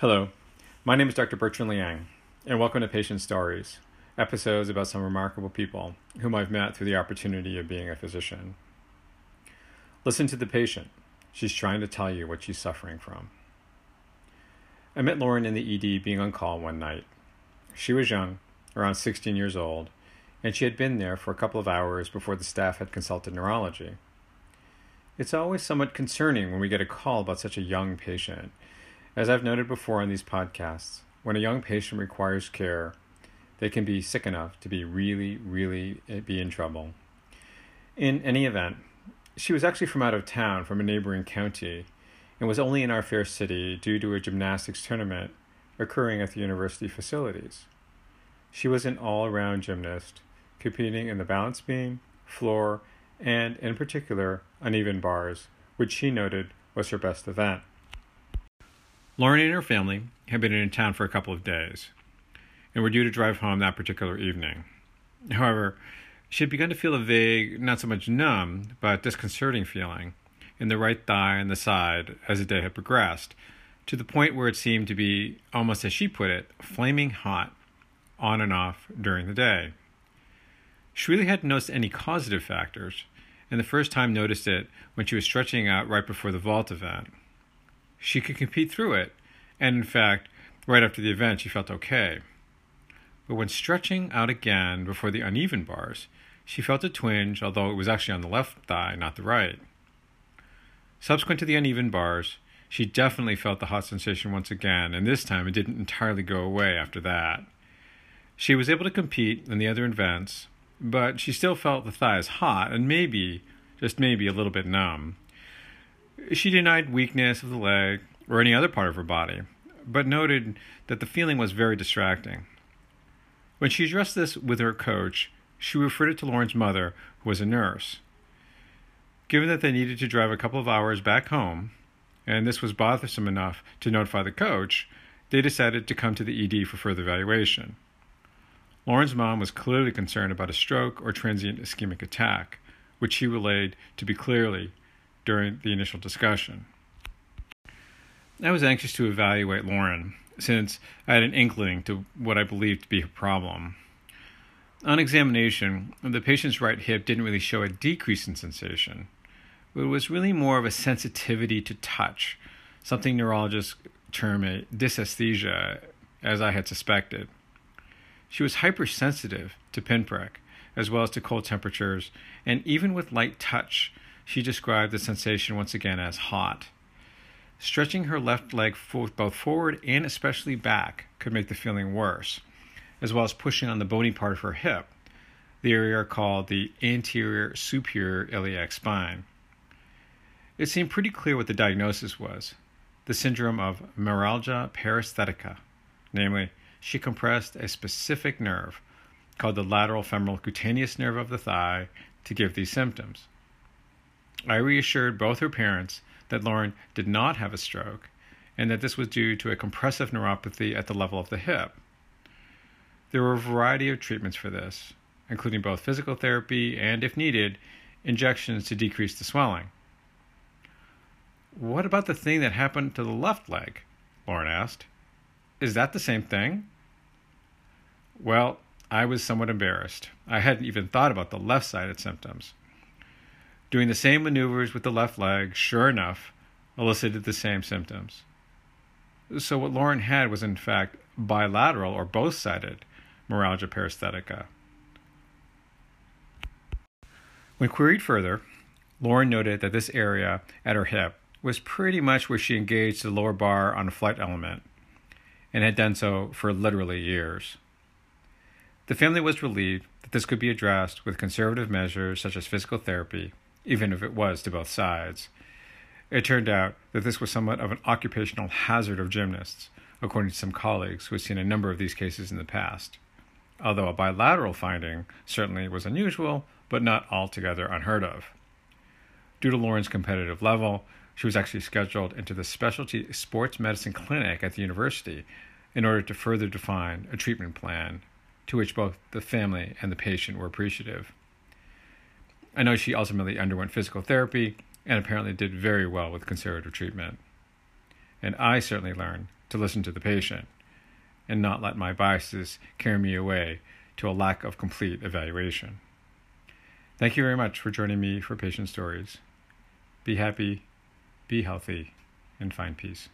Hello, my name is Dr. Bertrand Liang, and welcome to Patient Stories, episodes about some remarkable people whom I've met through the opportunity of being a physician. Listen to the patient. She's trying to tell you what she's suffering from. I met Lauren in the ED being on call one night. She was young, around 16 years old, and she had been there for a couple of hours before the staff had consulted neurology. It's always somewhat concerning when we get a call about such a young patient. As I've noted before on these podcasts, when a young patient requires care, they can be sick enough to be really, really eh, be in trouble. In any event, she was actually from out of town, from a neighboring county, and was only in our fair city due to a gymnastics tournament occurring at the university facilities. She was an all around gymnast, competing in the balance beam, floor, and, in particular, uneven bars, which she noted was her best event. Lauren and her family had been in town for a couple of days and were due to drive home that particular evening. However, she had begun to feel a vague, not so much numb, but disconcerting feeling in the right thigh and the side as the day had progressed, to the point where it seemed to be, almost as she put it, flaming hot on and off during the day. She really hadn't noticed any causative factors, and the first time noticed it when she was stretching out right before the vault event. She could compete through it, and in fact, right after the event, she felt okay. But when stretching out again before the uneven bars, she felt a twinge, although it was actually on the left thigh, not the right. Subsequent to the uneven bars, she definitely felt the hot sensation once again, and this time it didn't entirely go away after that. She was able to compete in the other events, but she still felt the thighs hot and maybe, just maybe, a little bit numb. She denied weakness of the leg or any other part of her body, but noted that the feeling was very distracting. When she addressed this with her coach, she referred it to Lauren's mother, who was a nurse. Given that they needed to drive a couple of hours back home, and this was bothersome enough to notify the coach, they decided to come to the ED for further evaluation. Lauren's mom was clearly concerned about a stroke or transient ischemic attack, which she relayed to be clearly during the initial discussion. I was anxious to evaluate Lauren, since I had an inkling to what I believed to be her problem. On examination, the patient's right hip didn't really show a decrease in sensation, but it was really more of a sensitivity to touch, something neurologists term a dysesthesia, as I had suspected. She was hypersensitive to pinprick, as well as to cold temperatures, and even with light touch, she described the sensation once again as hot. Stretching her left leg both forward and especially back could make the feeling worse, as well as pushing on the bony part of her hip, the area called the anterior superior iliac spine. It seemed pretty clear what the diagnosis was the syndrome of meralgia paresthetica, namely, she compressed a specific nerve called the lateral femoral cutaneous nerve of the thigh to give these symptoms. I reassured both her parents that Lauren did not have a stroke and that this was due to a compressive neuropathy at the level of the hip. There were a variety of treatments for this, including both physical therapy and, if needed, injections to decrease the swelling. What about the thing that happened to the left leg? Lauren asked. Is that the same thing? Well, I was somewhat embarrassed. I hadn't even thought about the left sided symptoms. Doing the same maneuvers with the left leg, sure enough, elicited the same symptoms. So, what Lauren had was in fact bilateral or both sided meralgia paresthetica. When queried further, Lauren noted that this area at her hip was pretty much where she engaged the lower bar on a flight element and had done so for literally years. The family was relieved that this could be addressed with conservative measures such as physical therapy, even if it was to both sides. It turned out that this was somewhat of an occupational hazard of gymnasts, according to some colleagues who had seen a number of these cases in the past. Although a bilateral finding certainly was unusual, but not altogether unheard of. Due to Lauren's competitive level, she was actually scheduled into the specialty sports medicine clinic at the university in order to further define a treatment plan to which both the family and the patient were appreciative. I know she ultimately underwent physical therapy and apparently did very well with conservative treatment. And I certainly learned to listen to the patient and not let my biases carry me away to a lack of complete evaluation. Thank you very much for joining me for Patient Stories. Be happy, be healthy, and find peace.